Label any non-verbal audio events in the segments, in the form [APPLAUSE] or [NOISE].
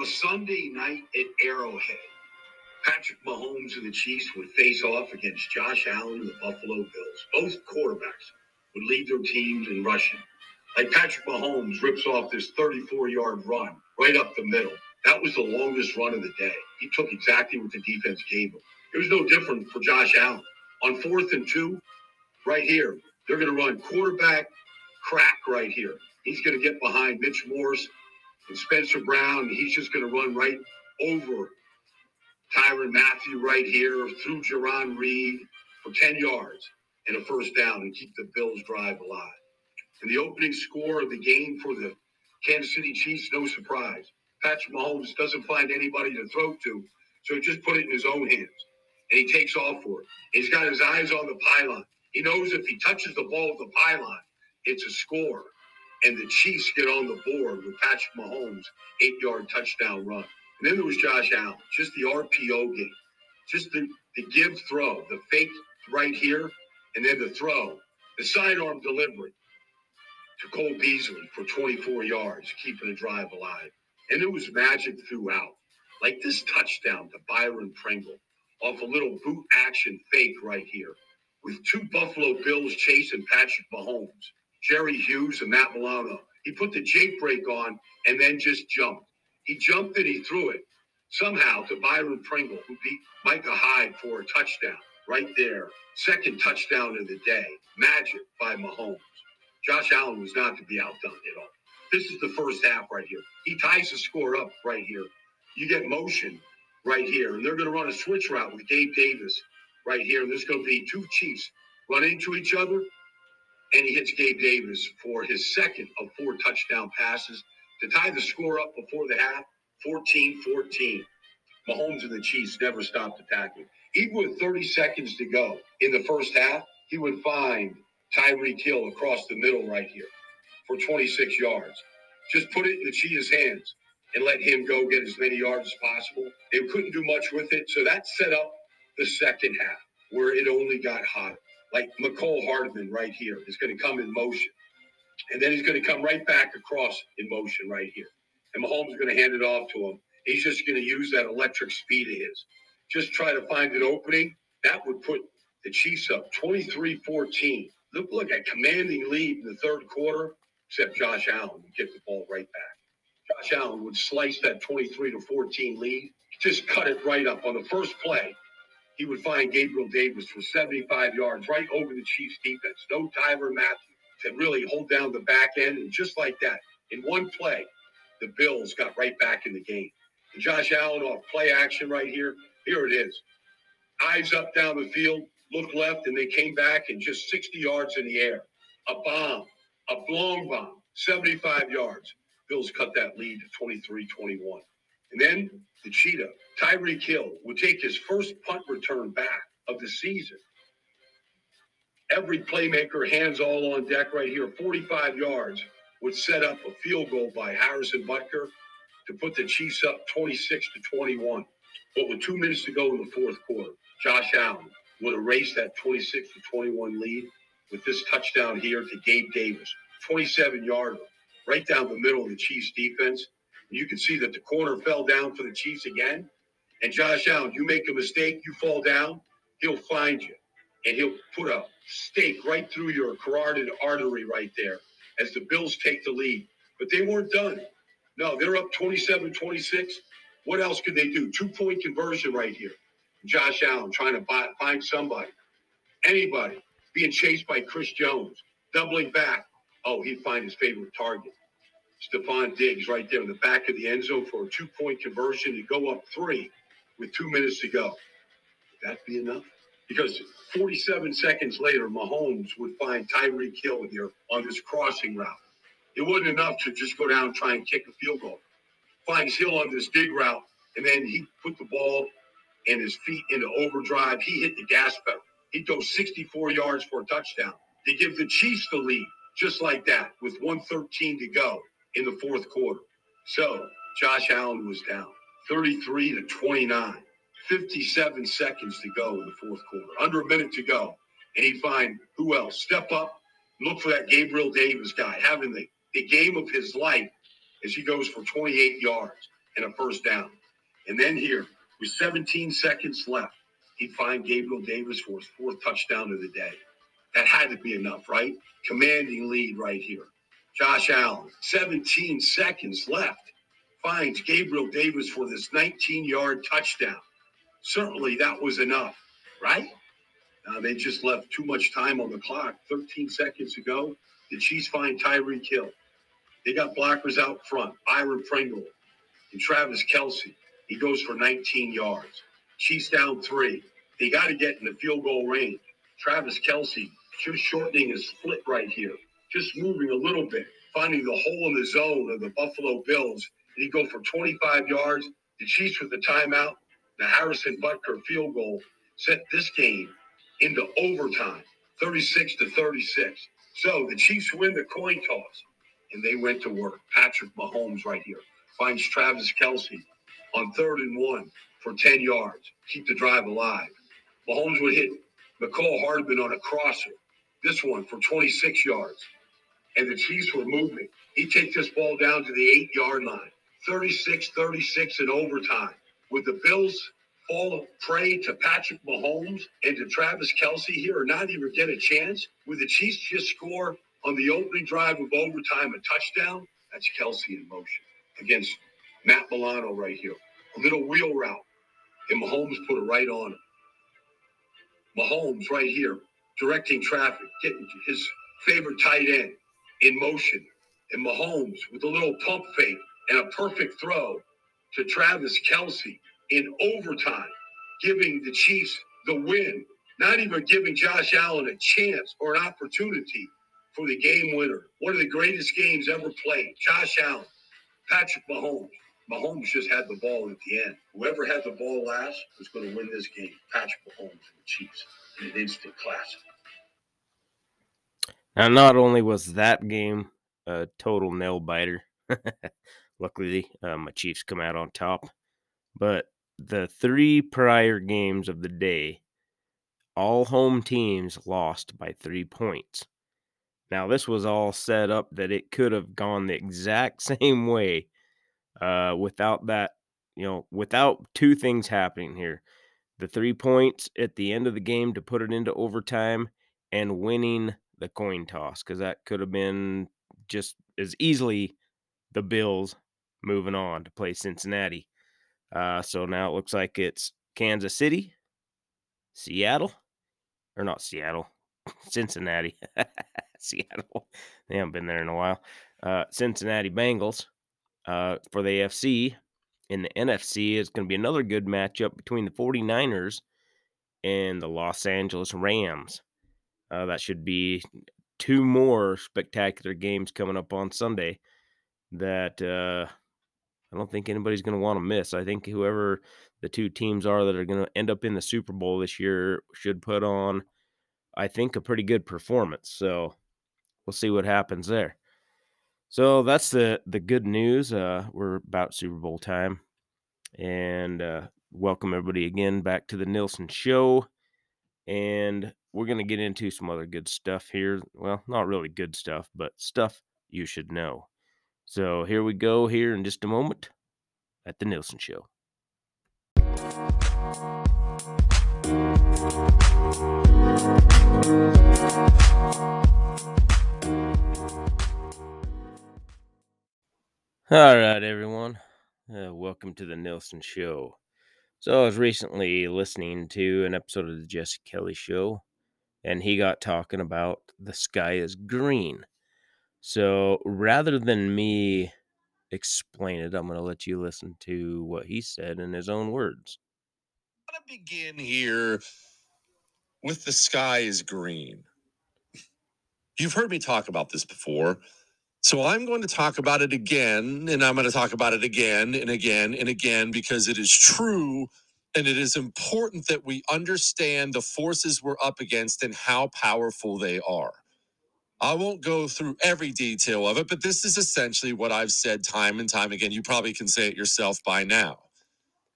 A Sunday night at Arrowhead, Patrick Mahomes and the Chiefs would face off against Josh Allen and the Buffalo Bills. Both quarterbacks would lead their teams in rushing. Like Patrick Mahomes rips off this 34 yard run right up the middle. That was the longest run of the day. He took exactly what the defense gave him. It was no different for Josh Allen. On fourth and two, right here, they're going to run quarterback crack right here. He's going to get behind Mitch Morse and Spencer Brown. He's just going to run right over Tyrann Mathieu right here through Jarran Reed for 10 yards and a first down and keep the Bills drive alive. And the opening score of the game for the Kansas City Chiefs, no surprise. Patrick Mahomes doesn't find anybody to throw to, so he just put it in his own hands. And he takes off for it. He's got his eyes on the pylon. He knows if he touches the ball with the pylon, it's a score. And the Chiefs get on the board with Patrick Mahomes' eight yard touchdown run. And then there was Josh Allen, just the RPO game, just the, the give throw, the fake right here, and then the throw, the sidearm delivery to Cole Beasley for 24 yards, keeping the drive alive. And it was magic throughout. Like this touchdown to Byron Pringle off a little boot action fake right here with two Buffalo Bills chasing Patrick Mahomes, Jerry Hughes and Matt Milano. He put the Jake brake on and then just jumped. He jumped and he threw it somehow to Byron Pringle, who beat Micah Hyde for a touchdown right there. Second touchdown of the day. Magic by Mahomes. Josh Allen was not to be outdone at all. This is the first half right here. He ties the score up right here. You get motion right here, and they're going to run a switch route with Gabe Davis right here. And there's going to be two Chiefs run into each other, and he hits Gabe Davis for his second of four touchdown passes to tie the score up before the half 14 14. Mahomes and the Chiefs never stopped attacking. Even with 30 seconds to go in the first half, he would find Tyreek Hill across the middle right here for 26 yards. Just put it in the Cheetah's hands and let him go get as many yards as possible. They couldn't do much with it. So that set up the second half where it only got hotter. Like Mecole Hardman right here is going to come in motion. And then he's going to come right back across in motion right here. And Mahomes is going to hand it off to him. He's just going to use that electric speed of his. Just try to find an opening. That would put the Chiefs up 23 14. Look, look at commanding lead in the third quarter, except Josh Allen would get the ball right back. Josh Allen would slice that 23 to 14 lead, just cut it right up on the first play. He would find Gabriel Davis for 75 yards right over the Chiefs defense. No Tyrann Mathieu to really hold down the back end. And just like that, in one play, the Bills got right back in the game. And Josh Allen off play action right here. Here it is. Eyes up down the field, look left, and they came back and just 60 yards in the air. A bomb, a long bomb, 75 yards. Bills cut that lead to 23 21. And then the Cheetah, Tyreek Hill, would take his first punt return back of the season. Every playmaker, hands all on deck right here, 45 yards, would set up a field goal by Harrison Butker to put the Chiefs up 26 to 21. But with two minutes to go in the fourth quarter, Josh Allen would erase that 26 to 21 lead with this touchdown here to Gabe Davis, 27 yarder, right down the middle of the Chiefs defense. You can see that the corner fell down for the Chiefs again. And Josh Allen, you make a mistake, you fall down, he'll find you. And he'll put a stake right through your carotid artery right there as the Bills take the lead. But they weren't done. No, they're up 27 26. What else could they do? Two point conversion right here. Josh Allen trying to buy, find somebody, anybody, being chased by Chris Jones, doubling back. Oh, he'd find his favorite target. Stefon Diggs right there in the back of the end zone for a two point conversion to go up three with two minutes to go. Would that be enough? Because 47 seconds later, Mahomes would find Tyreek Hill here on this crossing route. It wasn't enough to just go down and try and kick a field goal. Finds Hill on this dig route, and then he put the ball and his feet into overdrive. He hit the gas pedal. He goes 64 yards for a touchdown. They give the Chiefs the lead, just like that, with 113 to go in the fourth quarter. So Josh Allen was down 33 to 29. 57 seconds to go in the fourth quarter, under a minute to go. And he'd find who else? Step up, look for that Gabriel Davis guy, having the, the game of his life as he goes for 28 yards. and a first down. And then here, with 17 seconds left, he'd find Gabriel Davis for his fourth touchdown of the day. That had to be enough, right? Commanding lead right here. Josh Allen, 17 seconds left, finds Gabriel Davis for this 19 yard touchdown. Certainly that was enough, right? Uh, they just left too much time on the clock. 13 seconds ago, the Chiefs find Tyreek Hill. They got blockers out front, Byron Pringle and Travis Kelce. He goes for 19 yards. Chiefs down three. They got to get in the field goal range. Travis Kelce just shortening his split right here, just moving a little bit, finding the hole in the zone of the Buffalo Bills. And he go for 25 yards. The Chiefs with the timeout, the Harrison Butker field goal set this game into overtime, 36 to 36. So the Chiefs win the coin toss, and they went to work. Patrick Mahomes right here finds Travis Kelce on third and one for 10 yards, keep the drive alive. Mahomes would hit Mecole Hardman on a crosser, this one for 26 yards. And the Chiefs were moving. He takes this ball down to the eight yard line, 36 36 in overtime. With the Bills fall prey to Patrick Mahomes and to Travis Kelce here or not even get a chance, with the Chiefs just score on the opening drive of overtime a touchdown, that's Kelce in motion against Matt Milano right here. A little wheel route, and Mahomes put it right on him. Mahomes right here, directing traffic, getting his favorite tight end in motion. And Mahomes with a little pump fake and a perfect throw to Travis Kelce in overtime, giving the Chiefs the win, not even giving Josh Allen a chance or an opportunity for the game winner. One of the greatest games ever played. Josh Allen, Patrick Mahomes. Mahomes just had the ball at the end. Whoever had the ball last was going to win this game. Patrick Mahomes and the Chiefs in an instant classic. Now, not only was that game a total nail biter, [LAUGHS] luckily uh, my Chiefs come out on top, but the three prior games of the day, all home teams lost by three points. Now, this was all set up that it could have gone the exact [LAUGHS] same way uh, without that, you know, without two things happening here the three points at the end of the game to put it into overtime and winning the coin toss because that could have been just as easily the Bills moving on to play Cincinnati. Uh, so now it looks like it's Kansas City, Seattle, or not Seattle, [LAUGHS] Cincinnati, [LAUGHS] Seattle. They haven't been there in a while. Uh, Cincinnati Bengals uh, for the AFC. In the NFC, it's going to be another good matchup between the 49ers and the Los Angeles Rams. Uh, that should be two more spectacular games coming up on Sunday that uh, I don't think anybody's going to want to miss. I think whoever the two teams are that are going to end up in the Super Bowl this year should put on, I think, a pretty good performance. So we'll see what happens there. So that's the the good news. Uh, we're about Super Bowl time, and uh, welcome everybody again back to the Nielson Show. And we're gonna get into some other good stuff here. Well, not really good stuff, but stuff you should know. So here we go. Here in just a moment at the Nielson Show. All right, everyone. Uh, welcome to the Nielson Show. So, I was recently listening to an episode of the Jesse Kelly Show, and he got talking about the sky is green. So, rather than me explain it, I'm going to let you listen to what he said in his own words. I'm going to begin here with the sky is green. You've heard me talk about this before. So I'm going to talk about it again, and I'm going to talk about it again and again and again because it is true and it is important that we understand the forces we're up against and how powerful they are. I won't go through every detail of it, but this is essentially what I've said time and time again. You probably can say it yourself by now.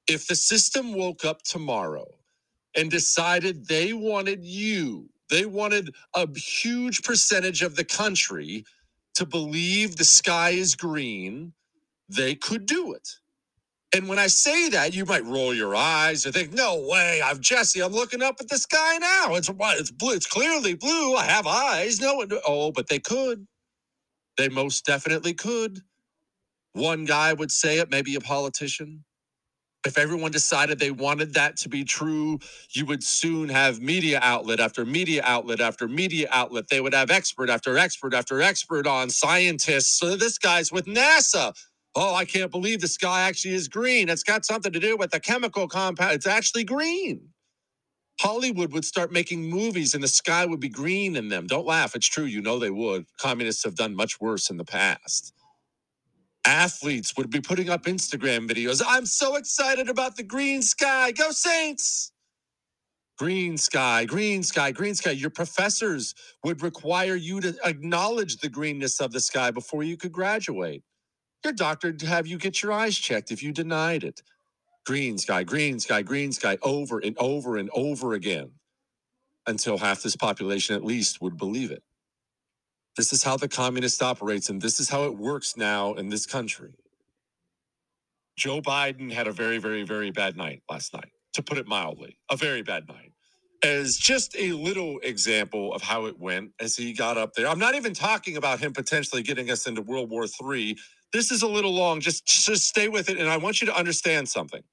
If the system woke up tomorrow and decided they wanted you, they wanted a huge percentage of the country to believe the sky is green, they could do it. And when I say that, you might roll your eyes or think, "No way! I'm Jesse. I'm looking up at the sky now. It's it's blue. It's clearly blue. I have eyes. No, one, oh, but they could. They most definitely could. One guy would say it, maybe a politician. If everyone decided they wanted that to be true, you would soon have media outlet after media outlet after media outlet. They would have expert after expert after expert on scientists. So this guy's with NASA. Oh, I can't believe the sky actually is green. It's got something to do with the chemical compound. It's actually green. Hollywood would start making movies and the sky would be green in them. Don't laugh. It's true. You know they would. Communists have done much worse in the past athletes would be putting up Instagram videos. I'm so excited about the green sky. Go Saints! Green sky, green sky, green sky. Your professors would require you to acknowledge the greenness of the sky before you could graduate. Your doctor would have you get your eyes checked if you denied it. Green sky, green sky, green sky, over and over and over again until half this population at least would believe it. This is how the communist operates, and this is how it works now in this country. Joe Biden had a very, very, very bad night last night, to put it mildly, a very bad night. As just a little example of how it went as he got up there. I'm not even talking about him potentially getting us into World War III. This is a little long. Just, just stay with it. And I want you to understand something.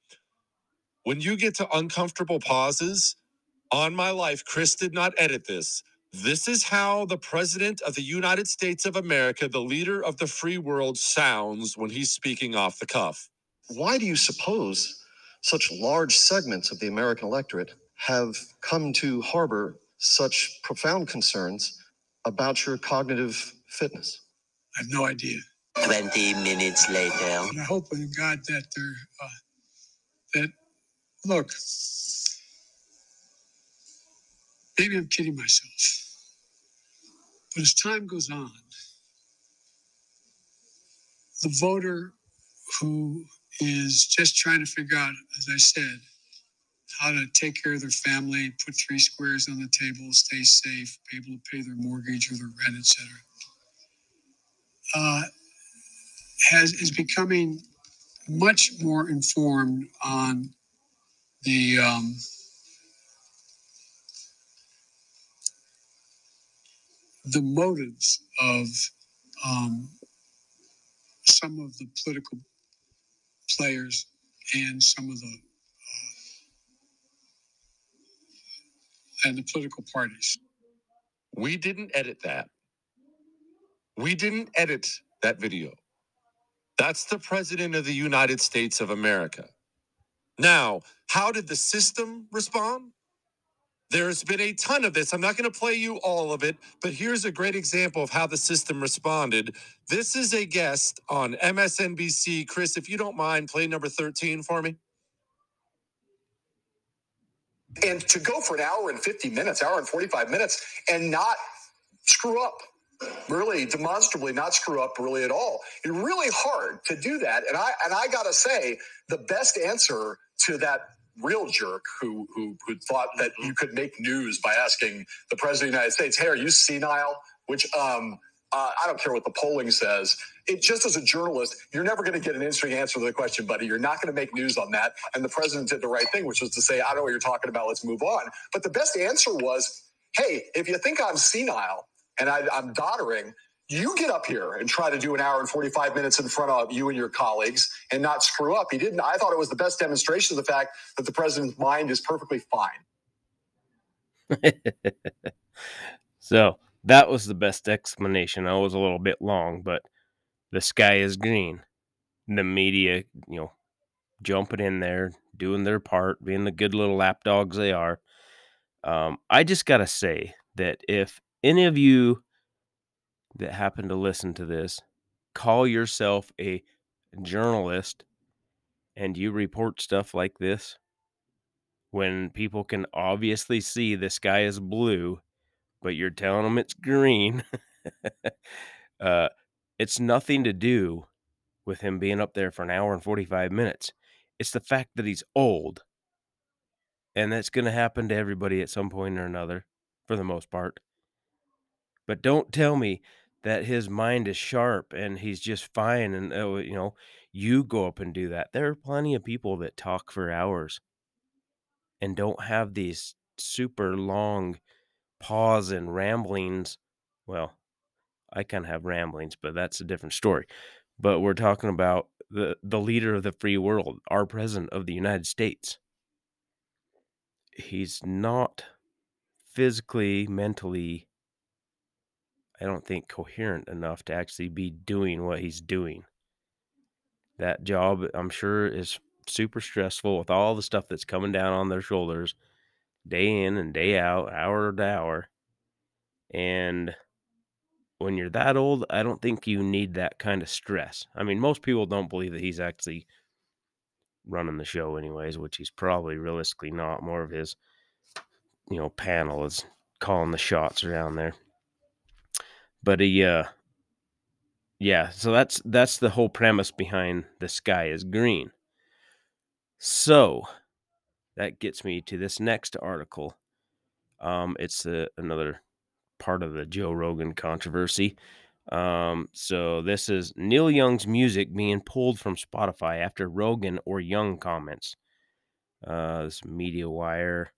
When you get to uncomfortable pauses, on my life, Chris did not edit this. This is how the President of the United States of America, the leader of the free world, sounds when he's speaking off the cuff. Why do you suppose such large segments of the American electorate have come to harbor such profound concerns about your cognitive fitness? I have no idea. 20 minutes later. And I hope in God that they're, uh, that, look, maybe I'm kidding myself. But as time goes on, the voter who is just trying to figure out, as I said, how to take care of their family, put three squares on the table, stay safe, be able to pay their mortgage or their rent, etc., uh, has is becoming much more informed on the um, the motives of um, some of the political players and some of the uh, and the political parties. We didn't edit that. We didn't edit that video. That's the President of the United States of America. Now, how did the system respond? There's been a ton of this. I'm not going to play you all of it, but here's a great example of how the system responded. This is a guest on MSNBC. Chris, if you don't mind, play number 13 for me. And to go for an hour and 50 minutes, hour and 45 minutes, and not screw up, really demonstrably not screw up really at all. It's really hard to do that. And I and I gotta say, the best answer to that real jerk who who who thought that you could make news by asking the president of the United States, "Hey, are you senile?" Which um, uh, I don't care what the polling says. It just as a journalist, you're never going to get an interesting answer to the question, buddy. You're not going to make news on that. And the president did the right thing, which was to say, "I don't know what you're talking about. Let's move on." But the best answer was, "Hey, if you think I'm senile and I, I'm doddering." you get up here and try to do an hour and 45 minutes in front of you and your colleagues and not screw up. He didn't. I thought it was the best demonstration of the fact that the president's mind is perfectly fine. [LAUGHS] so that was the best explanation. I was a little bit long, but the sky is green. The media, you know, jumping in there, doing their part, being the good little lapdogs they are. Um, I just got to say that if any of you that happen to listen to this, call yourself a journalist and you report stuff like this when people can obviously see the sky is blue, but you're telling them it's green, [LAUGHS] uh, it's nothing to do with him being up there for an hour and 45 minutes. It's the fact that he's old. And that's going to happen to everybody at some point or another, for the most part. But don't tell me that his mind is sharp and he's just fine and oh, you know you go up and do that. There are plenty of people that talk for hours and don't have these super long pause and ramblings. Well i kind of have ramblings but that's a different story. But we're talking about the the leader of the free world our president of the united states. He's not physically mentally I don't think coherent enough to actually be doing what he's doing. That job, I'm sure, is super stressful with all the stuff that's coming down on their shoulders day in and day out, hour to hour. And when you're that old, I don't think you need that kind of stress. I mean, most people don't believe that he's actually running the show, anyways, which he's probably realistically not. More of his, you know, panel is calling the shots around there but he uh yeah so that's that's the whole premise behind the sky is green. So that gets me to this next article. Um it's a, another part of the joe rogan controversy. Um so this is neil young's music being pulled from spotify after rogan or young comments. Uh this media wire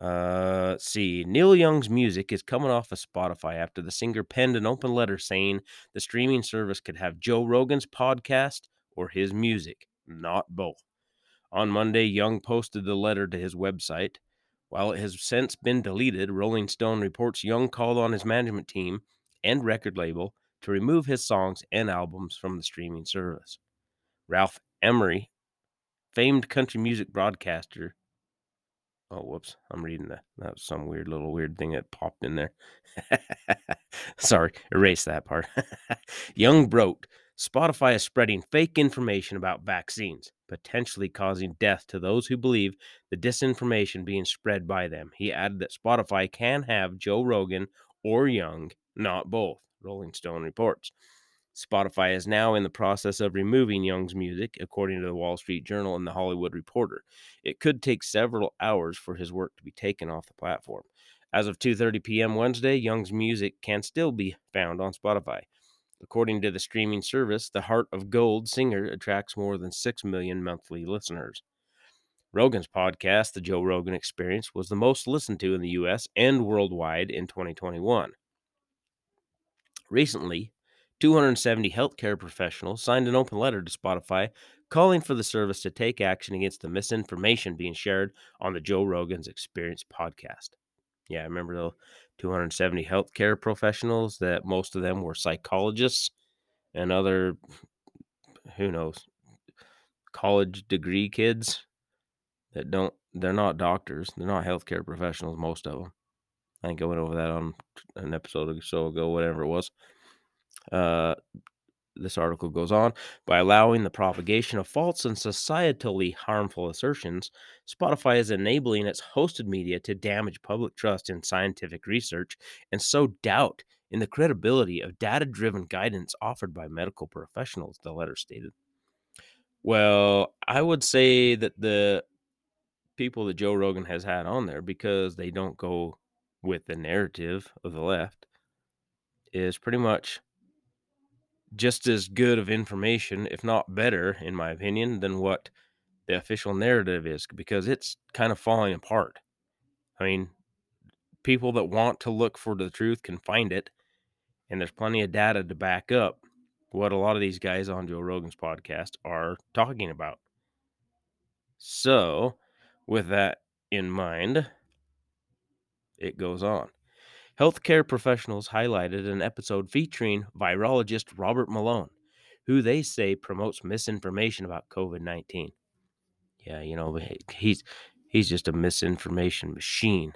uh, let's see. Neil Young's music is coming off of Spotify after the singer penned an open letter saying the streaming service could have Joe Rogan's podcast or his music, not both. On Monday, Young posted the letter to his website. While it has since been deleted, Rolling Stone reports Young called on his management team and record label to remove his songs and albums from the streaming service. Ralph Emery, famed country music broadcaster, Oh, whoops. I'm reading that. That was some weird little weird thing that popped in there. [LAUGHS] Sorry, erase that part. [LAUGHS] Young broke. Spotify is spreading fake information about vaccines, potentially causing death to those who believe the disinformation being spread by them. He added that Spotify can have Joe Rogan or Young, not both, Rolling Stone reports. Spotify is now in the process of removing Young's music, according to the Wall Street Journal and the Hollywood Reporter. It could take several hours for his work to be taken off the platform. As of 2:30 p.m. Wednesday, Young's music can still be found on Spotify. According to the streaming service, the Heart of Gold singer attracts more than 6 million monthly listeners. Rogan's podcast, The Joe Rogan Experience, was the most listened to in the US and worldwide in 2021. Recently, 270 healthcare professionals signed an open letter to Spotify calling for the service to take action against the misinformation being shared on the Joe Rogan's Experience podcast. Yeah, I remember the 270 healthcare professionals that most of them were psychologists and other, who knows, college degree kids that don't, they're not doctors, they're not healthcare professionals, most of them. I think I went over that on an episode or so ago, whatever it was. Uh, this article goes on by allowing the propagation of false and societally harmful assertions, Spotify is enabling its hosted media to damage public trust in scientific research and sow doubt in the credibility of data driven guidance offered by medical professionals, the letter stated. Well, I would say that the people that Joe Rogan has had on there, because they don't go with the narrative of the left, is pretty much just as good of information, if not better, in my opinion, than what the official narrative is because it's kind of falling apart. I mean, people that want to look for the truth can find it, and there's plenty of data to back up what a lot of these guys on Joe Rogan's podcast are talking about. So, with that in mind, it goes on. Healthcare professionals highlighted an episode featuring virologist Robert Malone, who they say promotes misinformation about COVID 19. Yeah, you know, he's he's just a misinformation machine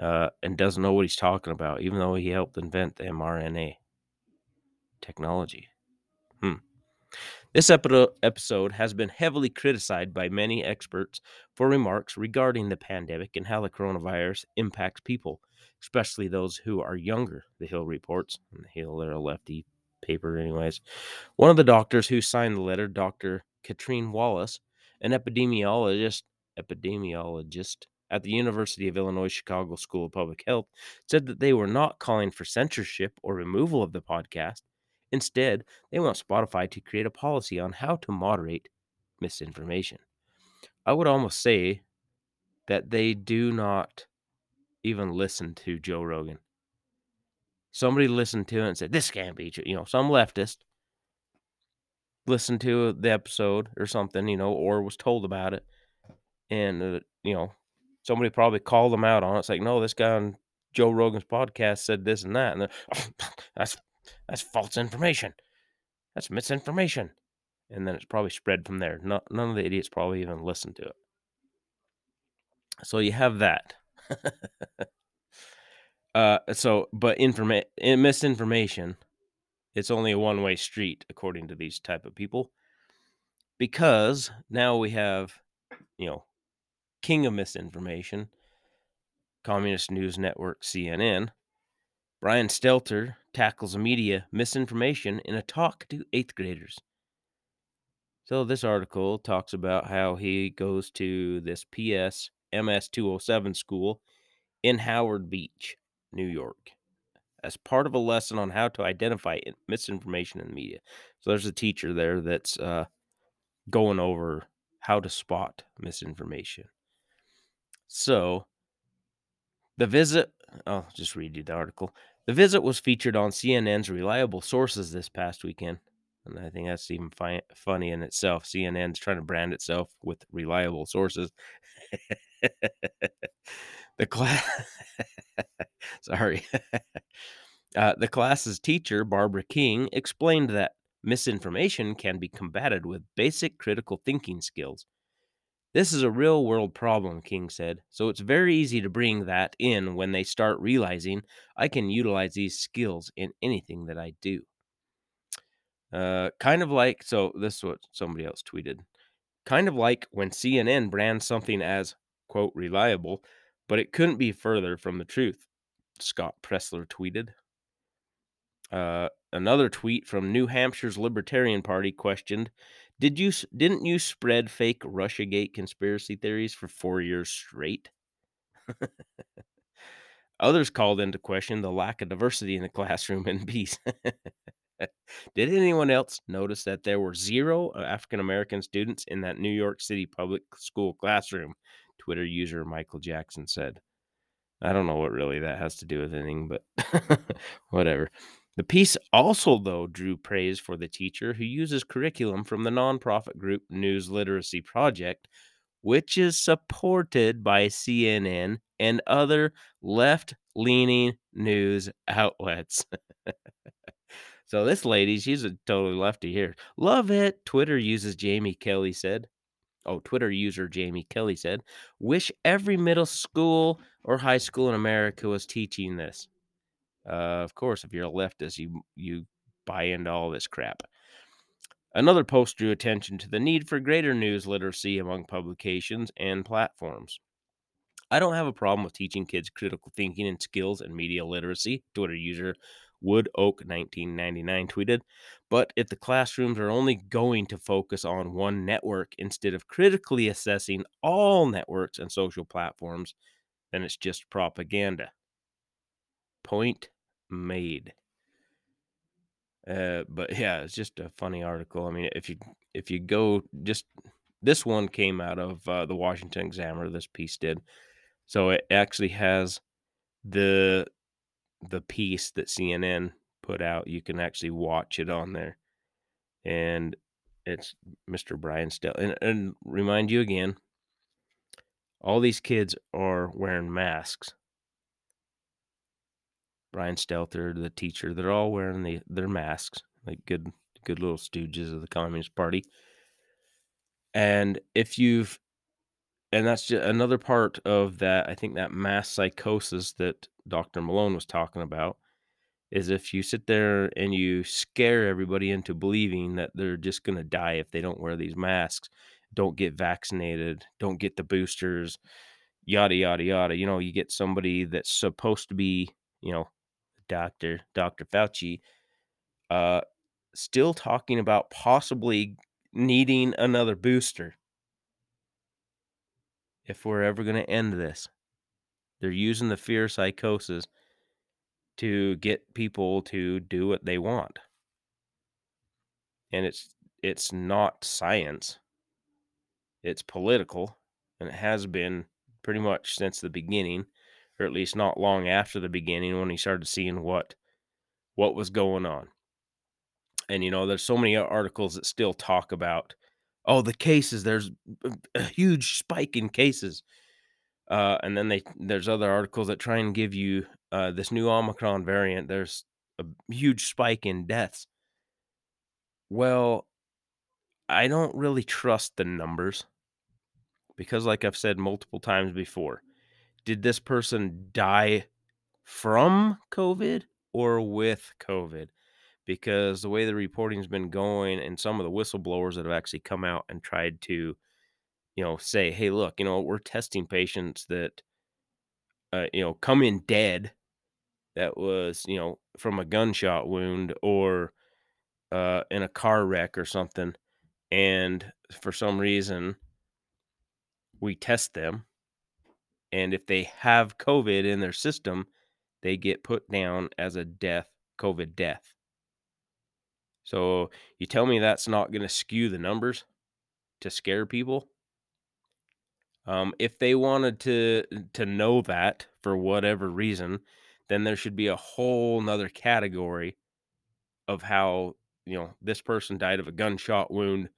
uh, and doesn't know what he's talking about, even though he helped invent the mRNA technology. Hmm. This episode has been heavily criticized by many experts for remarks regarding the pandemic and how the coronavirus impacts people, especially those who are younger, the Hill reports. And the Hill, they're a lefty paper, anyways. One of the doctors who signed the letter, Dr. Katrine Wallace, an epidemiologist, epidemiologist at the University of Illinois Chicago School of Public Health said that they were not calling for censorship or removal of the podcast. Instead, they want Spotify to create a policy on how to moderate misinformation. I would almost say that they do not even listen to Joe Rogan. Somebody listened to it and said, This can't be true. You know, some leftist listened to the episode or something, you know, or was told about it. And, uh, you know, somebody probably called them out on it. It's like, no, this guy on Joe Rogan's podcast said this and that. And [LAUGHS] that's, that's false information. That's misinformation. And then it's probably spread from there. None of the idiots probably even listened to it. So you have that. [LAUGHS] uh, so, but informa- misinformation it's only a one-way street according to these type of people because now we have you know king of misinformation communist news network cnn brian stelter tackles media misinformation in a talk to eighth graders. So this article talks about how he goes to this ps ms 207 school in howard beach new york as part of a lesson on how to identify misinformation in the media. So there's a teacher there that's uh, going over how to spot misinformation. So the visit, I'll just read you the article. The visit was featured on CNN's reliable sources this past weekend. And I think that's even fi- funny in itself. CNN's trying to brand itself with reliable sources. [LAUGHS] [LAUGHS] the class, [LAUGHS] sorry, [LAUGHS] uh, the class's teacher, Barbara King, explained that misinformation can be combated with basic critical thinking skills. This is a real world problem, King said, so it's very easy to bring that in when they start realizing I can utilize these skills in anything that I do. Uh, kind of like, so this is what somebody else tweeted. Kind of like when CNN brands something as, quote, reliable, but it couldn't be further from the truth, Scott Presler tweeted. Uh, another tweet from New Hampshire's Libertarian Party questioned, "Did you didn't you spread fake RussiaGate conspiracy theories for 4 years straight?" [LAUGHS] Others called into question the lack of diversity in the classroom in peace. [LAUGHS] Did anyone else notice that there were zero uh, African American students in that New York City public school classroom? Twitter user Michael Jackson said. I don't know what really that has to do with anything, but [LAUGHS] whatever. The piece also, though, drew praise for the teacher who uses curriculum from the nonprofit group News Literacy Project, which is supported by CNN and other left leaning news outlets. [LAUGHS] so, this lady, she's a totally lefty here. Love it. Twitter uses Jamie Kelly said. Oh, Twitter user Jamie Kelly said, Wish every middle school or high school in America was teaching this. Uh, of course, if you're a leftist, you you buy into all this crap. Another post drew attention to the need for greater news literacy among publications and platforms. I don't have a problem with teaching kids critical thinking and skills and media literacy, Twitter user Wood Oak 1999 tweeted. But if the classrooms are only going to focus on one network instead of critically assessing all networks and social platforms, then it's just propaganda. Point made. Uh, but yeah, it's just a funny article. I mean, if you if you go just this one came out of uh, the Washington Examiner. This piece did, so it actually has the the piece that CNN put out. You can actually watch it on there, and it's Mr. Brian Stell. And, and remind you again, all these kids are wearing masks Brian Stelter, the teacher, they're all wearing the, their masks, like good good little stooges of the Communist Party. And if you've and that's just another part of that, I think that mass psychosis that Dr. Malone was talking about is if you sit there and you scare everybody into believing that they're just going to die if they don't wear these masks, don't get vaccinated, don't get the boosters, yada yada yada. You know, you get somebody that's supposed to be, you know, doctor, Dr. Fauci, uh, still talking about possibly needing another booster. If we're ever going to end this. They're using the fear psychosis to get people to do what they want. And it's it's not science. It's political and it has been pretty much since the beginning or at least not long after the beginning when he started seeing what what was going on. And you know, there's so many articles that still talk about oh the cases there's a huge spike in cases. Uh, and then they there's other articles that try and give you uh, this new omicron variant there's a huge spike in deaths. Well i don't really trust the numbers because like i've said multiple times before did this person die from covid or with covid because the way the reporting's been going and some of the whistleblowers that have actually come out and tried to you know say hey look you know we're testing patients that uh, you know come in dead that was you know from a gunshot wound or uh, in a car wreck or something and for some reason we test them and if they have covid in their system they get put down as a death covid death so you tell me that's not going to skew the numbers to scare people? Um, if they wanted to to know that for whatever reason, then there should be a whole nother category of how you know this person died of a gunshot wound.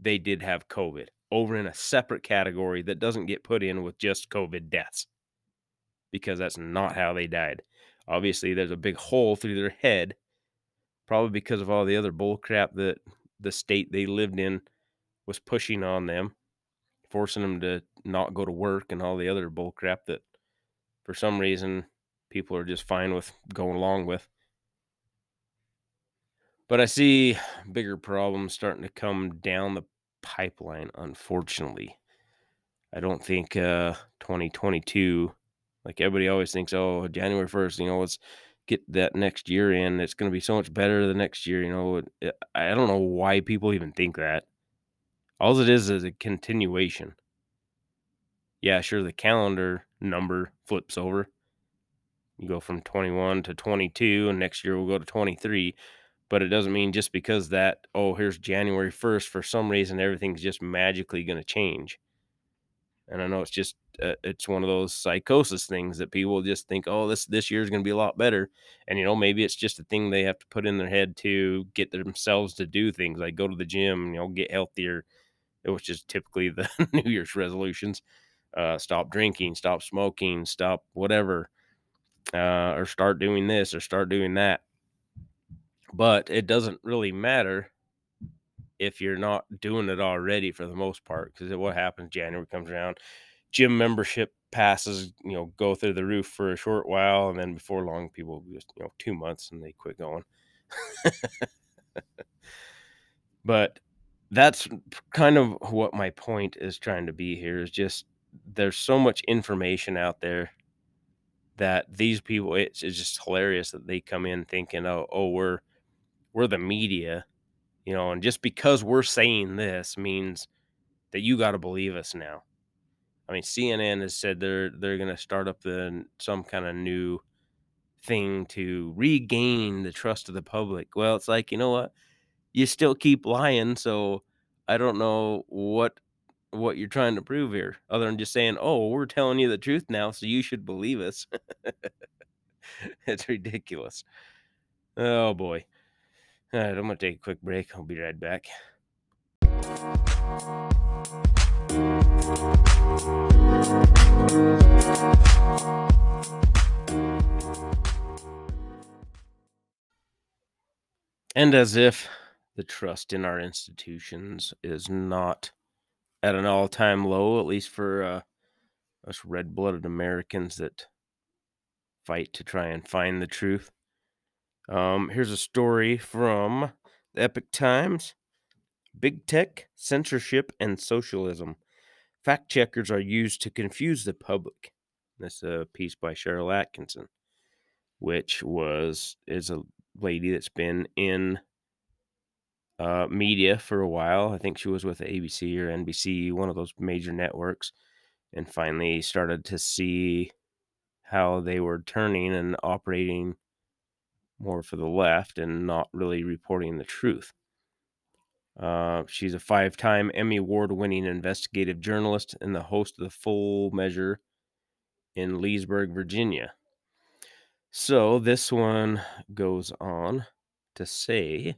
They did have COVID over in a separate category that doesn't get put in with just COVID deaths because that's not how they died. Obviously, there's a big hole through their head probably because of all the other bull crap that the state they lived in was pushing on them, forcing them to not go to work and all the other bull crap that for some reason people are just fine with going along with. But I see bigger problems starting to come down the pipeline, unfortunately. I don't think uh 2022 like everybody always thinks, oh, January 1st, you know, it's get that next year in. It's going to be so much better the next year. You know, I don't know why people even think that. All it is is a continuation. Yeah, sure, the calendar number flips over. You go from 21 to 22, and next year we'll go to 23. But it doesn't mean just because that, oh, here's January 1st, for some reason, everything's just magically going to change. And I know it's just uh, it's one of those psychosis things that people just think, oh, this this year is going to be a lot better, and you know maybe it's just a thing they have to put in their head to get themselves to do things like go to the gym, you know, get healthier, which is typically the [LAUGHS] New Year's resolutions. Uh, stop drinking, stop smoking, stop whatever, uh, or start doing this or start doing that. But it doesn't really matter if you're not doing it already for the most part. Because what happens, January comes around, gym membership passes, you know, go through the roof for a short while, and then before long, people just, you know, two months and they quit going. [LAUGHS] but that's kind of what my point is trying to be here is just there's so much information out there that these people it's, it's just hilarious that they come in thinking oh oh we're we're the media you know, and just because we're saying this means that you got to believe us now. I mean, CNN has said they're they're going to start up the some kind of new thing to regain the trust of the public. Well, it's like, you know what? You still keep lying, so I don't know what what you're trying to prove here other than just saying, "Oh, we're telling you the truth now, so you should believe us." [LAUGHS] it's ridiculous. Oh boy. All right, I'm going to take a quick break. I'll be right back. And as if the trust in our institutions is not at an all time low, at least for uh, us red blooded Americans that fight to try and find the truth. Um, here's a story from the Epoch Times Big Tech, Censorship, and Socialism. Fact checkers are used to confuse the public. That's a piece by Sharyl Attkisson, which was is a lady that's been in uh, media for a while. I think she was with ABC or NBC, one of those major networks. and finally started to see how they were turning and operating more for the left and not really reporting the truth. Uh, she's a five time Emmy Award winning investigative journalist and the host of the Full Measure in Leesburg, Virginia. So this one goes on to say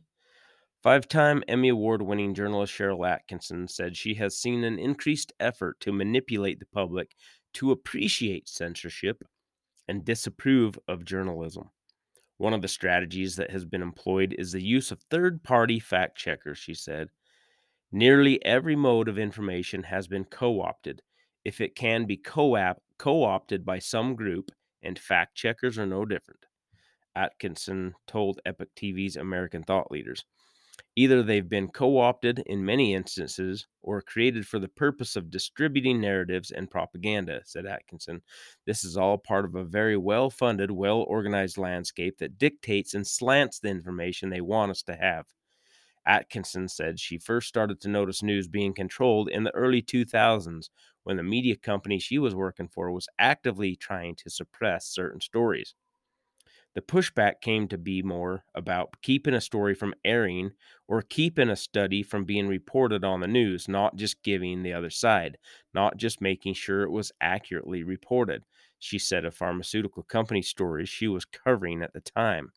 five time Emmy Award winning journalist Sharyl Attkisson said she has seen an increased effort to manipulate the public to appreciate censorship and disapprove of journalism. One of the strategies that has been employed is the use of third party fact checkers, she said. Nearly every mode of information has been co opted. If it can be co opted by some group, and fact checkers are no different, Atkinson told Epoch TV's American Thought Leaders. Either they've been co opted in many instances or created for the purpose of distributing narratives and propaganda, said Atkinson. This is all part of a very well funded, well organized landscape that dictates and slants the information they want us to have. Atkinson said she first started to notice news being controlled in the early 2000s when the media company she was working for was actively trying to suppress certain stories. The pushback came to be more about keeping a story from airing or keeping a study from being reported on the news, not just giving the other side, not just making sure it was accurately reported, she said of pharmaceutical company stories she was covering at the time.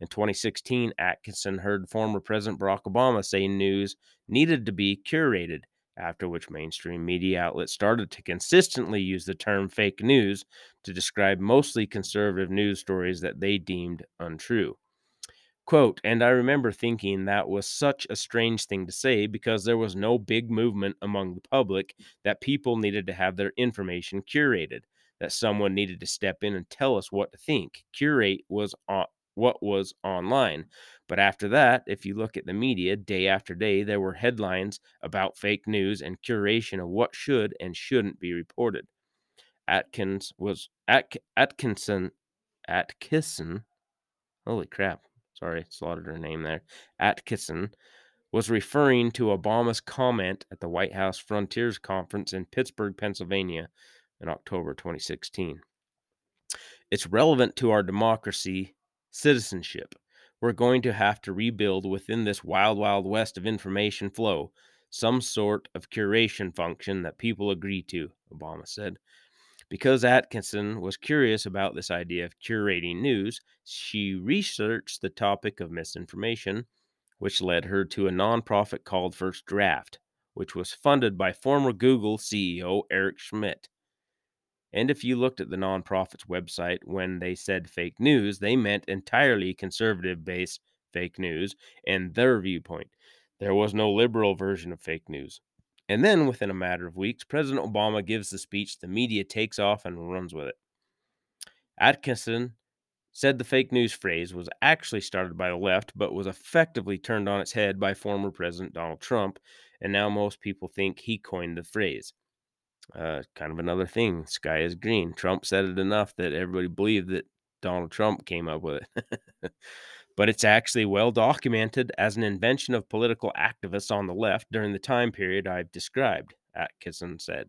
In 2016, Atkinson heard former President Barack Obama say news needed to be curated, after which mainstream media outlets started to consistently use the term fake news to describe mostly conservative news stories that they deemed untrue. Quote, and I remember thinking that was such a strange thing to say because there was no big movement among the public that people needed to have their information curated, that someone needed to step in and tell us what to think. Curate was on, what was online. But after that, if you look at the media day after day, there were headlines about fake news and curation of what should and shouldn't be reported. Atkins was At, Atkinson Attkisson. Holy crap. Sorry, slaughtered her name there. Attkisson was referring to Obama's comment at the White House Frontiers Conference in Pittsburgh, Pennsylvania in October 2016. It's relevant to our democracy citizenship. We're going to have to rebuild within this wild, wild west of information flow some sort of curation function that people agree to, Obama said. Because Atkinson was curious about this idea of curating news, she researched the topic of misinformation, which led her to a nonprofit called First Draft, which was funded by former Google CEO Eric Schmidt. And if you looked at the nonprofit's website when they said fake news, they meant entirely conservative based fake news and their viewpoint. There was no liberal version of fake news. And then, within a matter of weeks, President Obama gives the speech, the media takes off and runs with it. Atkinson said the fake news phrase was actually started by the left, but was effectively turned on its head by former President Donald Trump, and now most people think he coined the phrase. Uh, kind of another thing. Sky is green. Trump said it enough that everybody believed that Donald Trump came up with it. [LAUGHS] but it's actually well documented as an invention of political activists on the left during the time period I've described, Atkinson said.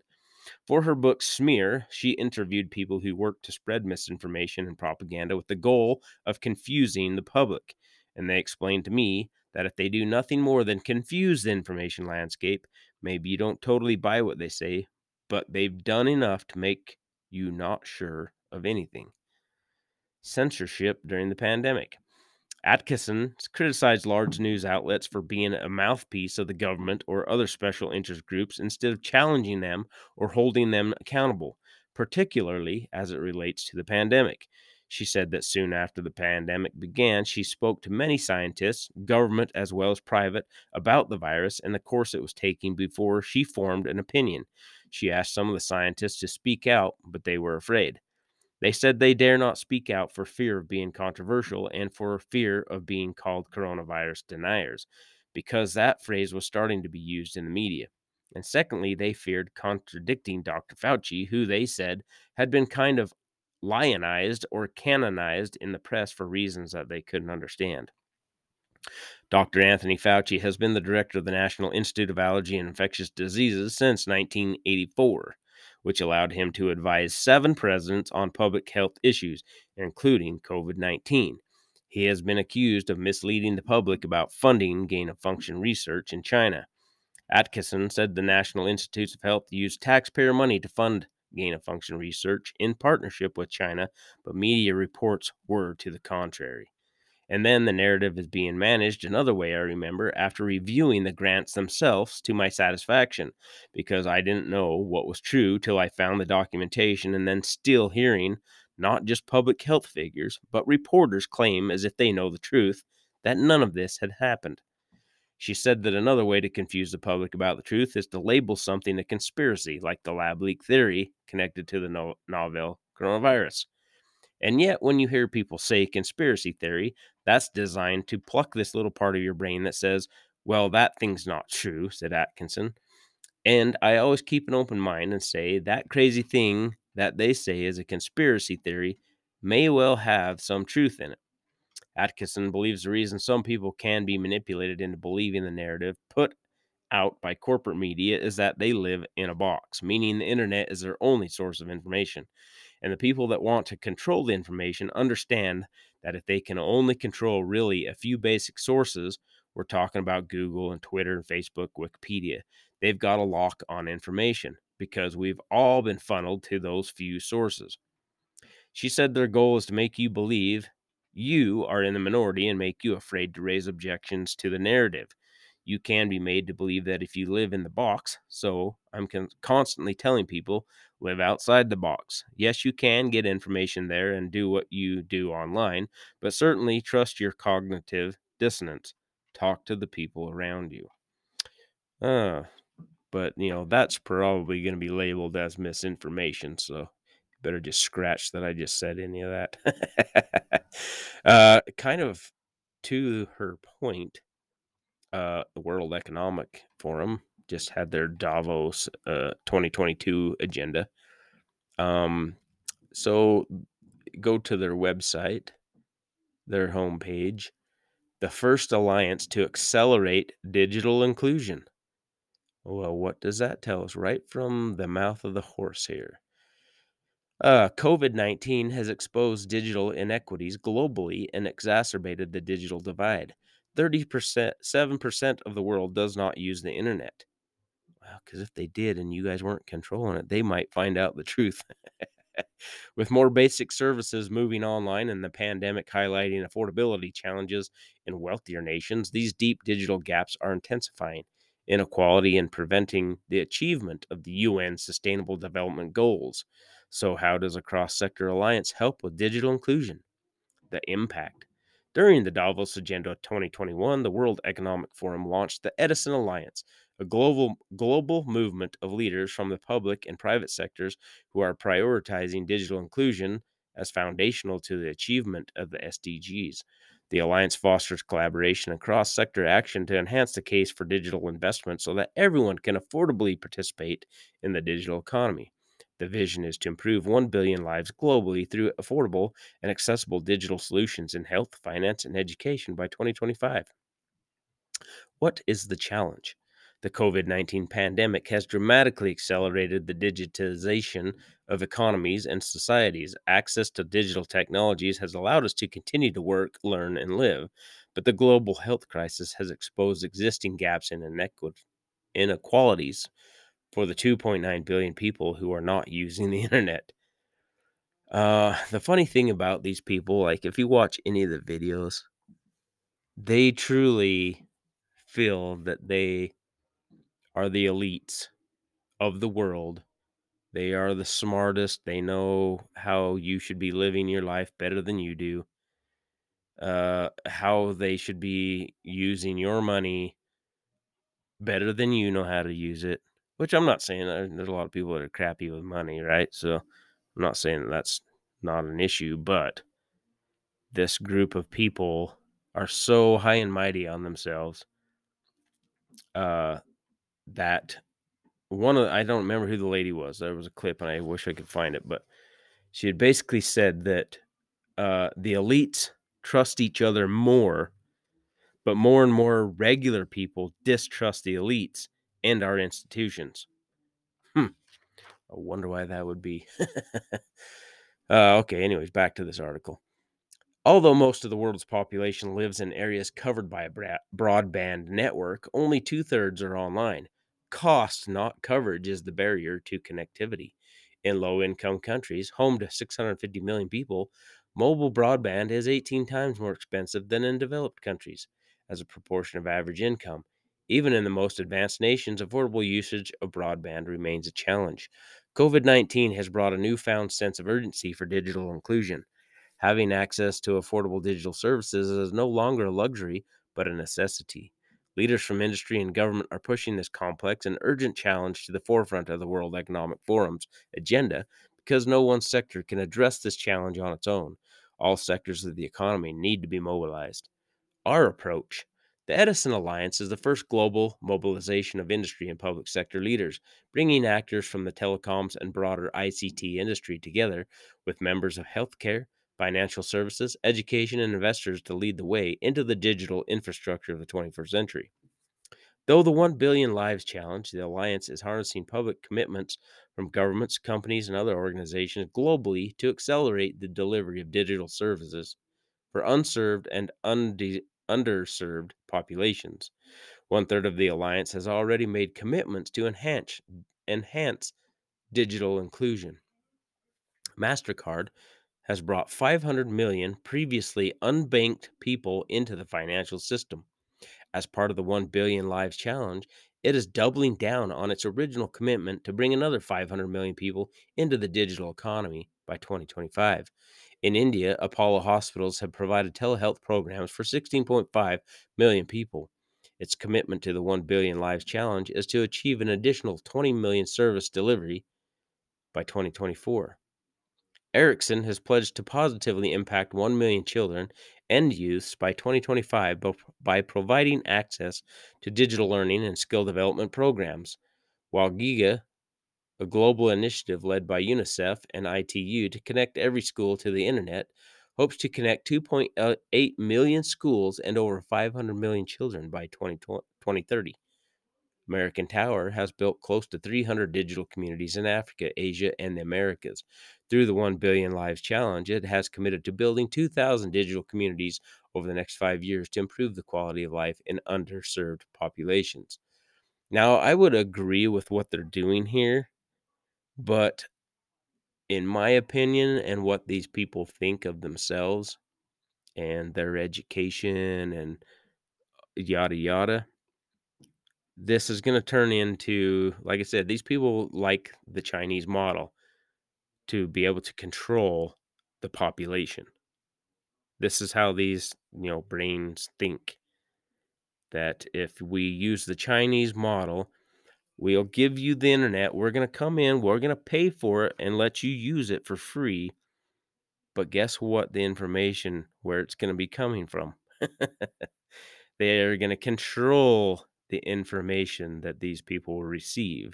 For her book Smear, she interviewed people who worked to spread misinformation and propaganda with the goal of confusing the public. And they explained to me that if they do nothing more than confuse the information landscape, maybe you don't totally buy what they say, but they've done enough to make you not sure of anything. Censorship during the pandemic. Atkinson criticized large mm-hmm. news outlets for being a mouthpiece of the government or other special interest groups instead of challenging them or holding them accountable, particularly as it relates to the pandemic. She said that soon after the pandemic began, she spoke to many scientists, government as well as private, about the virus and the course it was taking before she formed an opinion. She asked some of the scientists to speak out, but they were afraid. They said they dare not speak out for fear of being controversial and for fear of being called coronavirus deniers, because that phrase was starting to be used in the media. And secondly, they feared contradicting Dr. Fauci, who they said had been kind of lionized or canonized in the press for reasons that they couldn't understand. Dr. Anthony Fauci has been the director of the National Institute of Allergy and Infectious Diseases since 1984. which allowed him to advise seven presidents on public health issues, including COVID 19. He has been accused of misleading the public about funding gain of function research in China. Atkinson said the National Institutes of Health used taxpayer money to fund gain of function research in partnership with China, but media reports were to the contrary. And then the narrative is being managed another way, I remember, after reviewing the grants themselves to my satisfaction, because I didn't know what was true till I found the documentation and then still hearing not just public health figures, but reporters claim as if they know the truth that none of this had happened. She said that another way to confuse the public about the truth is to label something a conspiracy, like the lab leak theory connected to the no- novel coronavirus. And yet, when you hear people say conspiracy theory, that's designed to pluck this little part of your brain that says, well, that thing's not true, said Atkinson. And I always keep an open mind and say that crazy thing that they say is a conspiracy theory may well have some truth in it. Atkinson believes the reason some people can be manipulated into believing the narrative put out by corporate media is that they live in a box, meaning the internet is their only source of information. And the people that want to control the information understand that if they can only control really a few basic sources, we're talking about Google and Twitter and Facebook, Wikipedia, they've got a lock on information because we've all been funneled to those few sources. She said their goal is to make you believe you are in the minority and make you afraid to raise objections to the narrative. You can be made to believe that if you live in the box, so I'm con- constantly telling people live outside the box. Yes, you can get information there and do what you do online, but certainly trust your cognitive dissonance. Talk to the people around you. Uh, but you know that's probably going to be labeled as misinformation so better just scratch that I just said any of that. [LAUGHS] uh, kind of to her point, uh, the World Economic Forum just had their Davos uh, 2022 agenda. Um, so go to their website, their homepage, the first alliance to accelerate digital inclusion. Well, what does that tell us? Right from the mouth of the horse here. Uh, COVID 19 has exposed digital inequities globally and exacerbated the digital divide. 30%, 7% of the world does not use the internet. Well, because if they did and you guys weren't controlling it, they might find out the truth. [LAUGHS] With more basic services moving online and the pandemic highlighting affordability challenges in wealthier nations, these deep digital gaps are intensifying inequality and preventing the achievement of the UN Sustainable Development Goals. So, how does a cross sector alliance help with digital inclusion? The impact. During the Davos Agenda 2021, the World Economic Forum launched the Edison Alliance, a global global movement of leaders from the public and private sectors who are prioritizing digital inclusion as foundational to the achievement of the SDGs. The alliance fosters collaboration and cross sector action to enhance the case for digital investment so that everyone can affordably participate in the digital economy. The vision is to improve 1 billion lives globally through affordable and accessible digital solutions in health, finance, and education by 2025. What is the challenge? The COVID 19 pandemic has dramatically accelerated the digitization of economies and societies. Access to digital technologies has allowed us to continue to work, learn, and live, but the global health crisis has exposed existing gaps in inequalities for the 2.9 billion people who are not using the [LAUGHS] internet. Uh, the funny thing about these people, like if you watch any of the videos, they truly feel that they are the elites of the world. They are the smartest. They know how you should be living your life better than you do. Uh, how they should be using your money better than you know how to use it which I'm not saying there's a lot of people that are crappy with money, right? So I'm not saying that that's not an issue, but this group of people are so high and mighty on themselves uh, that one of I don't remember who the lady was. There was a clip, and I wish I could find it, but she had basically said that uh, the elites trust each other more, but more and more regular people distrust the elites and our institutions. Hmm. I wonder why that would be. [LAUGHS] uh, okay, anyways, back to this article. Although most of the world's population lives in areas covered by a broadband network, only two thirds are online. Cost, not coverage, is the barrier to connectivity. In low income countries, home to 650 million people, mobile broadband is 18 times more expensive than in developed countries as a proportion of average income. Even in the most advanced nations, affordable usage of broadband remains a challenge. COVID 19 has brought a newfound sense of urgency for digital inclusion. Having access to affordable digital services is no longer a luxury, but a necessity. Leaders from industry and government are pushing this complex and urgent challenge to the forefront of the World Economic Forum's agenda because no one sector can address this challenge on its own. All sectors of the economy need to be mobilized. Our approach the Edison Alliance is the first global mobilization of industry and public sector leaders, bringing actors from the telecoms and broader ICT industry together with members of healthcare, financial services, education, and investors to lead the way into the digital infrastructure of the 21st century. Though the 1 Billion Lives Challenge, the Alliance is harnessing public commitments from governments, companies, and other organizations globally to accelerate the delivery of digital services for unserved and unde- underserved populations. One third of the alliance has already made commitments to enhance enhance digital inclusion. Mastercard has brought 500 million previously unbanked people into the financial system. As part of the 1 billion lives challenge, it is doubling down on its original commitment to bring another 500 million people into the digital economy by 2025. In India, Apollo hospitals have provided telehealth programs for 16.5 million people. Its commitment to the 1 billion lives challenge is to achieve an additional 20 million service delivery by 2024. Ericsson has pledged to positively impact 1 million children and youths by 2025 by providing access to digital learning and skill development programs, while GIGA, a global initiative led by UNICEF and ITU to connect every school to the internet, hopes to connect 2.8 uh, million schools and over 500 million children by 2030. American Tower has built close to 300 digital communities in Africa, Asia, and the Americas. Through the 1 Billion Lives Challenge, it has committed to building 2,000 digital communities over the next five years to improve the quality of life in underserved populations. Now, I would agree with what they're doing here, but in my opinion, and what these people think of themselves and their education and uh, yada yada, this is going to turn into, like I said, these people like the Chinese model to be able to control the population. This is how these, you know, brains think that if we use the Chinese model, we'll give you the internet, we're going to come in, we're going to pay for it and let you use it for free. But guess what? The information where it's going to be coming from. [LAUGHS] they are going to control the information that these people will receive.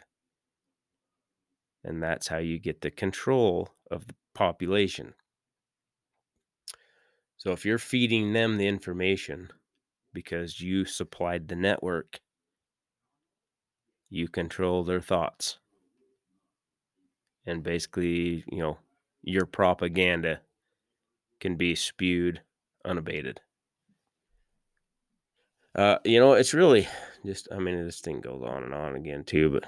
And that's how you get the control of the population. So if you're feeding them the information because you supplied the network, you control their thoughts. And basically, you know, your propaganda can be spewed unabated. Uh, you know, it's really just, I mean, this thing goes on and on again, too, but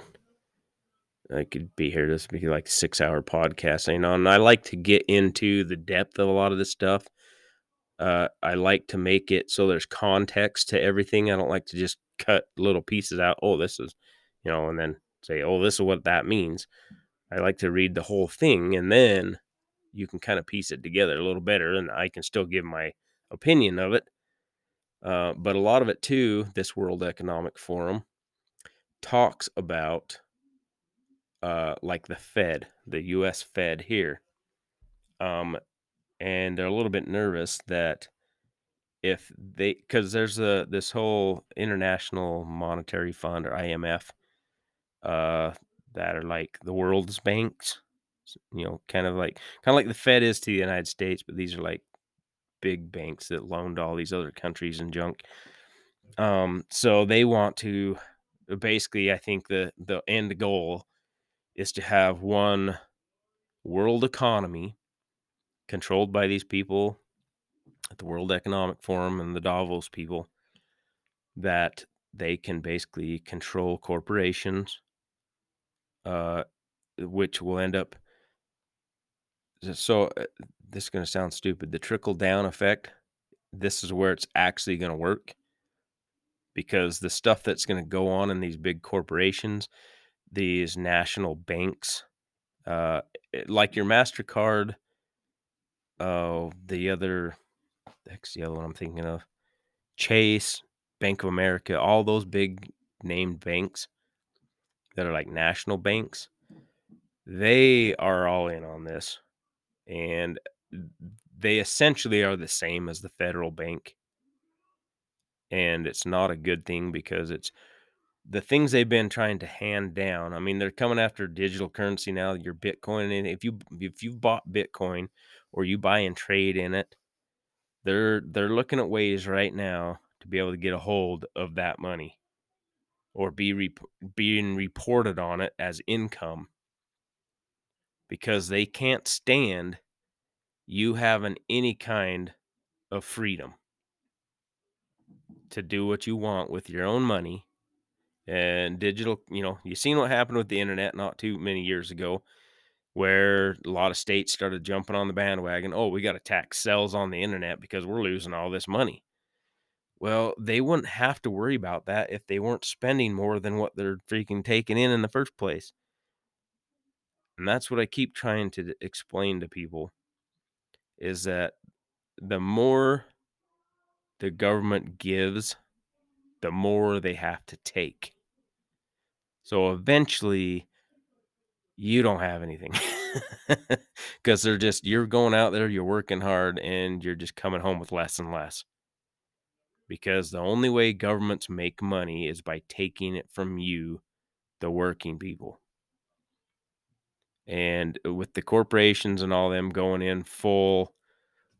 I could be here. This would be like six hour podcast, you know, and I like to get into the depth of a lot of this stuff. Uh, I like to make it so there's context to everything. I don't like to just cut little pieces out. Oh, this is, you know, and then say, oh, this is what that means. I like to read the whole thing and then you can kind of piece it together a little better and I can still give my opinion of it uh, but a lot of it too, this World Economic Forum talks about uh, like the Fed, the U.S. Fed here, um, and they're a little bit nervous that if they, because there's a this whole International Monetary Fund or IMF, uh, that are like the world's banks, you know, kind of like kind of like the Fed is to the United States, but these are like big banks that loaned all these other countries and junk. Um, so they want to basically, I think the the end goal is to have one world economy controlled by these people at the World Economic Forum and the Davos people that they can basically control corporations, uh, which will end up. So, uh, this is going to sound stupid. The trickle down effect, this is where it's actually going to work because the stuff that's going to go on in these big corporations, these national banks, uh, like your MasterCard, uh, the other, the heck's the other one I'm thinking of? Chase, Bank of America, all those big named banks that are like national banks, they are all in on this. And they essentially are the same as the federal bank. And it's not a good thing because it's the things they've been trying to hand down. I mean, they're coming after digital currency now, your Bitcoin. And if you if you've bought Bitcoin or you buy and trade in it, they're they're looking at ways right now to be able to get a hold of that money or be rep- being reported on it as income because they can't stand you having any kind of freedom to do what you want with your own money and digital you know you seen what happened with the internet not too many years ago where a lot of states started jumping on the bandwagon oh we got to tax sales on the internet because we're losing all this money well, they wouldn't have to worry about that if they weren't spending more than what they're freaking taking in in the first place. And that's what I keep trying to explain to people is that the more the government gives, the more they have to take. So eventually, you don't have anything [LAUGHS] because they're just, you're going out there, you're working hard, and you're just coming home with less and less because the only way governments make money is by taking it from you, the working people. And uh, with the corporations and all them going in full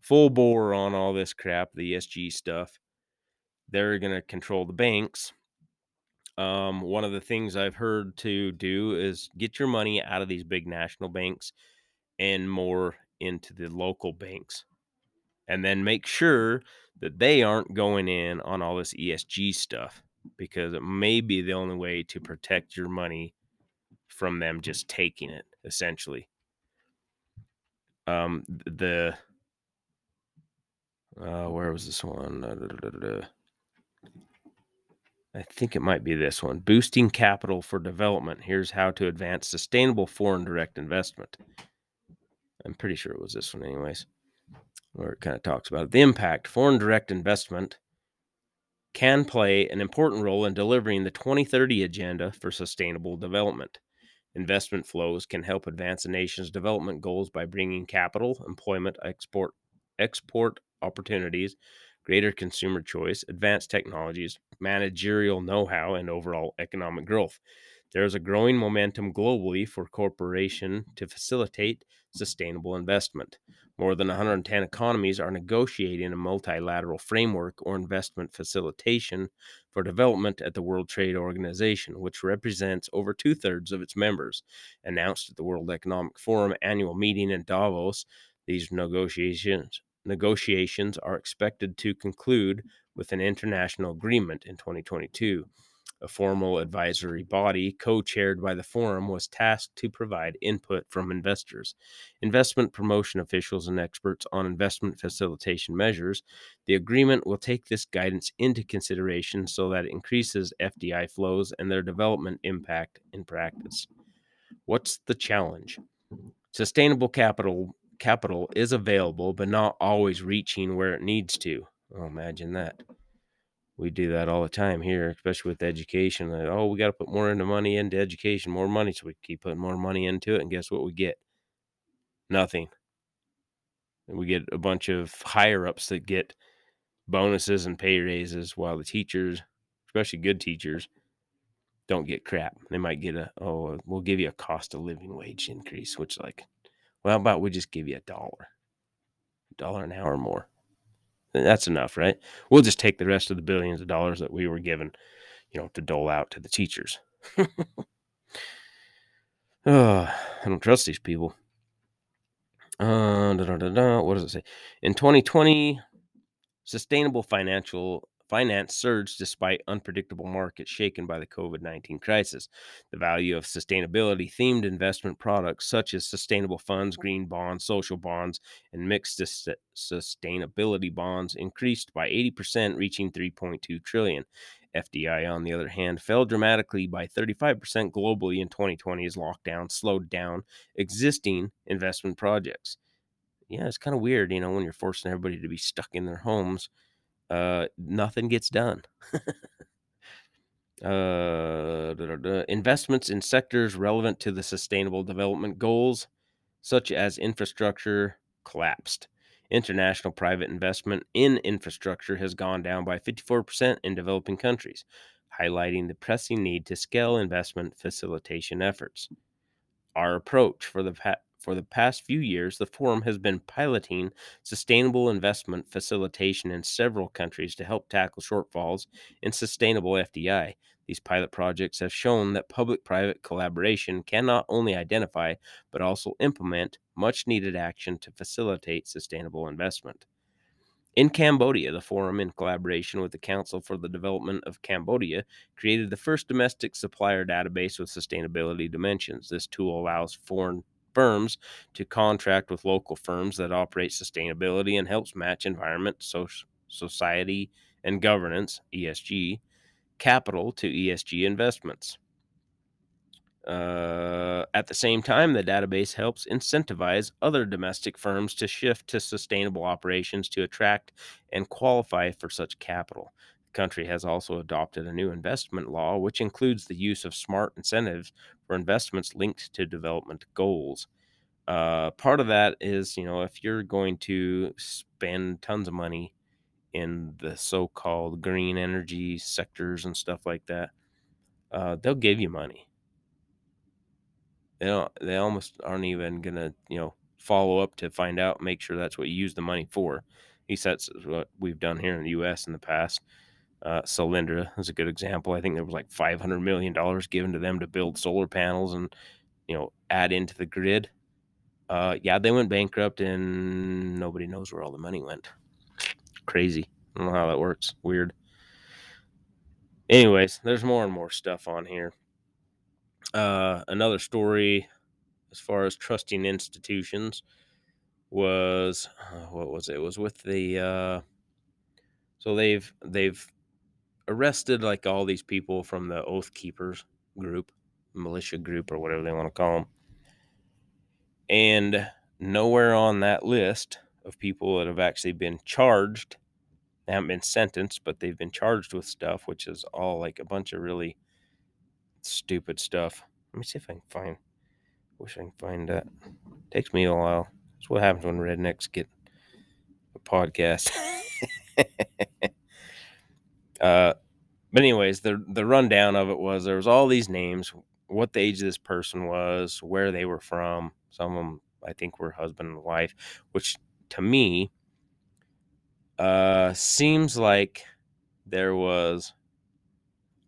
full bore on all this crap, the ESG stuff, they're going to control the banks. Um, one of the things I've heard to do is get your money out of these big national banks and more into the local banks. And then make sure that they aren't going in on all this ESG stuff because it may be the only way to protect your money from them just taking it essentially. Um, the uh, where was this one? Uh, I think it might be this one. Boosting capital for development. Here's how to advance sustainable foreign direct investment. I'm pretty sure it was this one, anyways where it kind of talks about it. the impact foreign direct investment can play an important role in delivering the 2030 agenda for sustainable development. Investment flows can help advance a nation's development goals by bringing capital, employment, export, export opportunities, greater consumer choice, advanced technologies, managerial know-how, and overall economic growth. There is a growing momentum globally for cooperation to facilitate sustainable investment. More than 110 economies are negotiating a multilateral framework or investment facilitation for development at the World Trade Organization, which represents over two thirds of its members. Announced at the World Economic Forum annual meeting in Davos, these negotiations negotiations are expected to conclude with an international agreement in 2022 a formal advisory body co chaired by the forum, was tasked to provide input from investors, investment promotion officials, and experts on investment facilitation measures. The agreement will take this guidance into consideration so that it increases FDI flows and their development impact in practice. What's the challenge? Sustainable capital capital is available but not always reaching where it needs to. Oh, imagine that we do that all the time here, especially with education. Like, oh, we got to put more into money into education, more money, so we keep putting more money into it. And guess what we get? Nothing. And we get a bunch of higher ups that get bonuses and pay raises, while the teachers, especially good teachers, don't get crap. They might get a oh, we'll give you a cost of living wage increase, which like, well, how about we just give you a dollar, a dollar an hour more. That's enough, right? We'll just take the rest of the billions of dollars that we were given, you know, to dole out to the teachers. [LAUGHS] oh, don't trust these people. Uh, da, da, da, what does it say? In 2020, sustainable financial finance surged despite unpredictable markets shaken by the COVID 19 crisis. The value of sustainability themed investment products such as sustainable funds, green bonds, social bonds, and mixed sustainability bonds increased by 80%, reaching 3.2 trillion. FDI, on the other hand, fell dramatically by 35% globally in 2020 as lockdown slowed down existing investment projects. Yeah, it's kind of weird, you know, when you're forcing everybody to be stuck in their homes uh, nothing gets done. uh, da, da, da. Investments in sectors relevant to the sustainable development goals, such as infrastructure, collapsed. International private investment in infrastructure has gone down by 54% in developing countries, highlighting the pressing need to scale investment facilitation efforts. Our approach for the for the past few years, the Forum has been piloting sustainable investment facilitation in several countries to help tackle shortfalls in sustainable FDI. These pilot projects have shown that public private collaboration can not only identify, but also implement much needed action to facilitate sustainable investment. In Cambodia, the forum, in collaboration with the Council for the Development of Cambodia, created the first domestic supplier database with sustainability dimensions. This tool allows foreign firms to contract with local firms that operate sustainability and helps match environment, so- society, and governance (ESG) capital to ESG investments. Uh, at the same time, the database helps incentivize other domestic firms to shift to sustainable operations to attract and qualify for such capital. The country has also adopted a new investment law, which includes the use of smart incentives for investments linked to development goals. Uh, part of that is, you know, if you're going to spend tons of money in the so-called green energy sectors and stuff like that, uh, they'll give you money. They don't, they almost aren't even gonna, you know, follow up to find out, make sure that's what you use the money for. At least that's what we've done here in the U.S. in the past. Uh, Solyndra is a good example. I think there was like 500 million dollars given to them to build solar panels and, you know, add into the grid. Uh, yeah, they went bankrupt and nobody knows where all the money went. Crazy. I don't know how that works. Weird. Anyways, there's more and more stuff on here. Uh, another story as far as trusting institutions was uh, what was it? it was with the uh, so they've they've arrested like all these people from the Oath Keepers group, militia group, or whatever they want to call them. And nowhere on that list of people that have actually been charged, they haven't been sentenced, but they've been charged with stuff, which is all like a bunch of really stupid stuff. Let me see if I can find. Wish I can find that. Takes me a while. That's what happens when rednecks get a podcast. [LAUGHS] uh, but anyways, the the rundown of it was there was all these names, what the age of this person was, where they were from. Some of them, I think, were husband and wife, which to me uh, seems like there was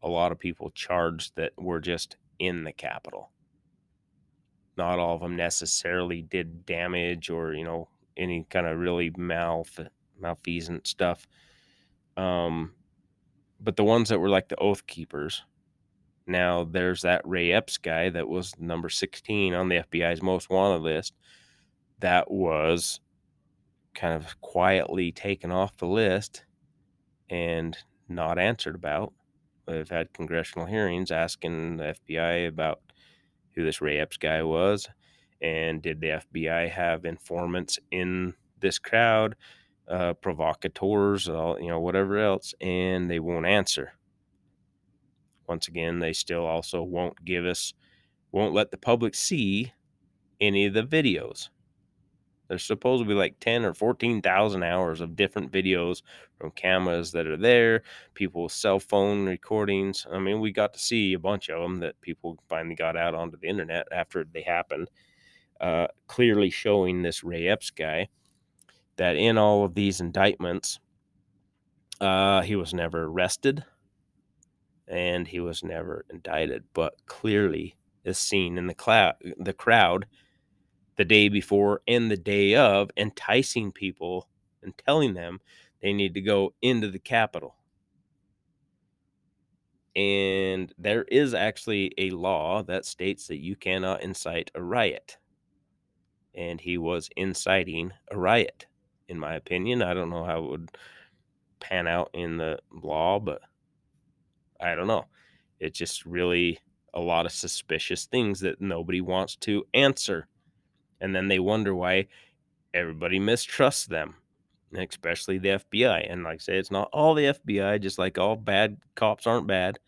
a lot of people charged that were just in the Capitol. Not all of them necessarily did damage or you know any kind of really malf malfeasant stuff. Um, but the ones that were like the oath keepers. Now there's that Ray Epps guy that was number 16 on the FBI's most wanted list that was kind of quietly taken off the list and not answered about. They've had congressional hearings asking the FBI about who this Ray Epps guy was and did the FBI have informants in this crowd uh, provocateurs, all, you know, whatever else, and they won't answer. Once again, they still also won't give us, won't let the public see any of the videos. There's supposed to be like 10 or 14,000 hours of different videos from cameras that are there, people's cell phone recordings. I mean, we got to see a bunch of them that people finally got out onto the internet after they happened, uh, clearly showing this Ray Epps guy that in all of these indictments, uh, he was never arrested and he was never indicted. But clearly, is seen in the cloud the crowd the day before and the day of enticing people and telling them they need to go into the Capitol. And there is actually a law that states that you cannot incite a riot. And he was inciting a riot, in my opinion. I don't know how it would pan out in the law, but I don't know. It's just really a lot of suspicious things that nobody wants to answer. And then they wonder why everybody mistrusts them, especially the FBI. And like I say, it's not all the FBI, just like all bad cops aren't bad.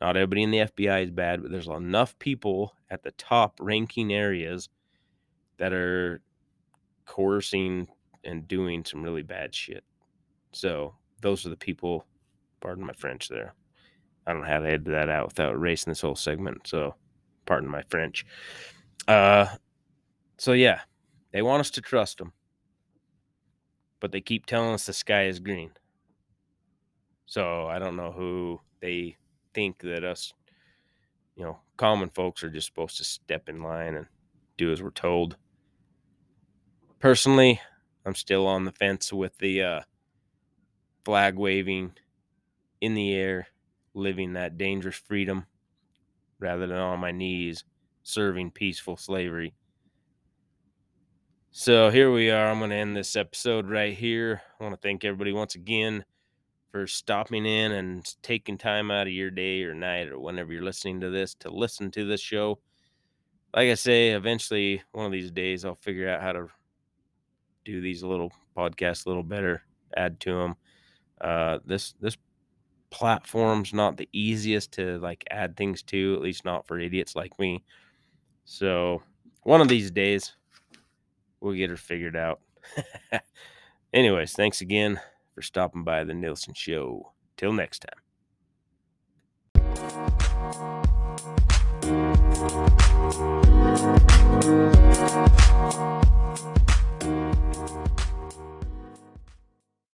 Not everybody in the FBI is bad, but there's enough people at the top ranking areas that are coercing and doing some really bad shit. So those are the people, pardon my French there. I don't know how to edit that out without erasing this whole segment. So pardon my French. Uh, so yeah, they want us to trust them, but they keep telling us the sky is green. So I don't know who they think that us, you know, common folks are just supposed to step in line and do as we're told. Personally, I'm still on the fence with the uh, flag waving in the air, living that dangerous freedom rather than on my knees serving peaceful slavery. So here we are. I'm going to end this episode right here. I want to thank everybody once again for stopping in and taking time out of your day or night or whenever you're listening to this to listen to this show. Like I say, eventually one of these days I'll figure out how to do these little podcasts a little better, add to them. Uh, this this platform's not the easiest to like add things to, at least not for idiots like me. So one of these days, we'll get her figured out. [LAUGHS] Anyways, thanks again for stopping by the Nielson Show. Till next time.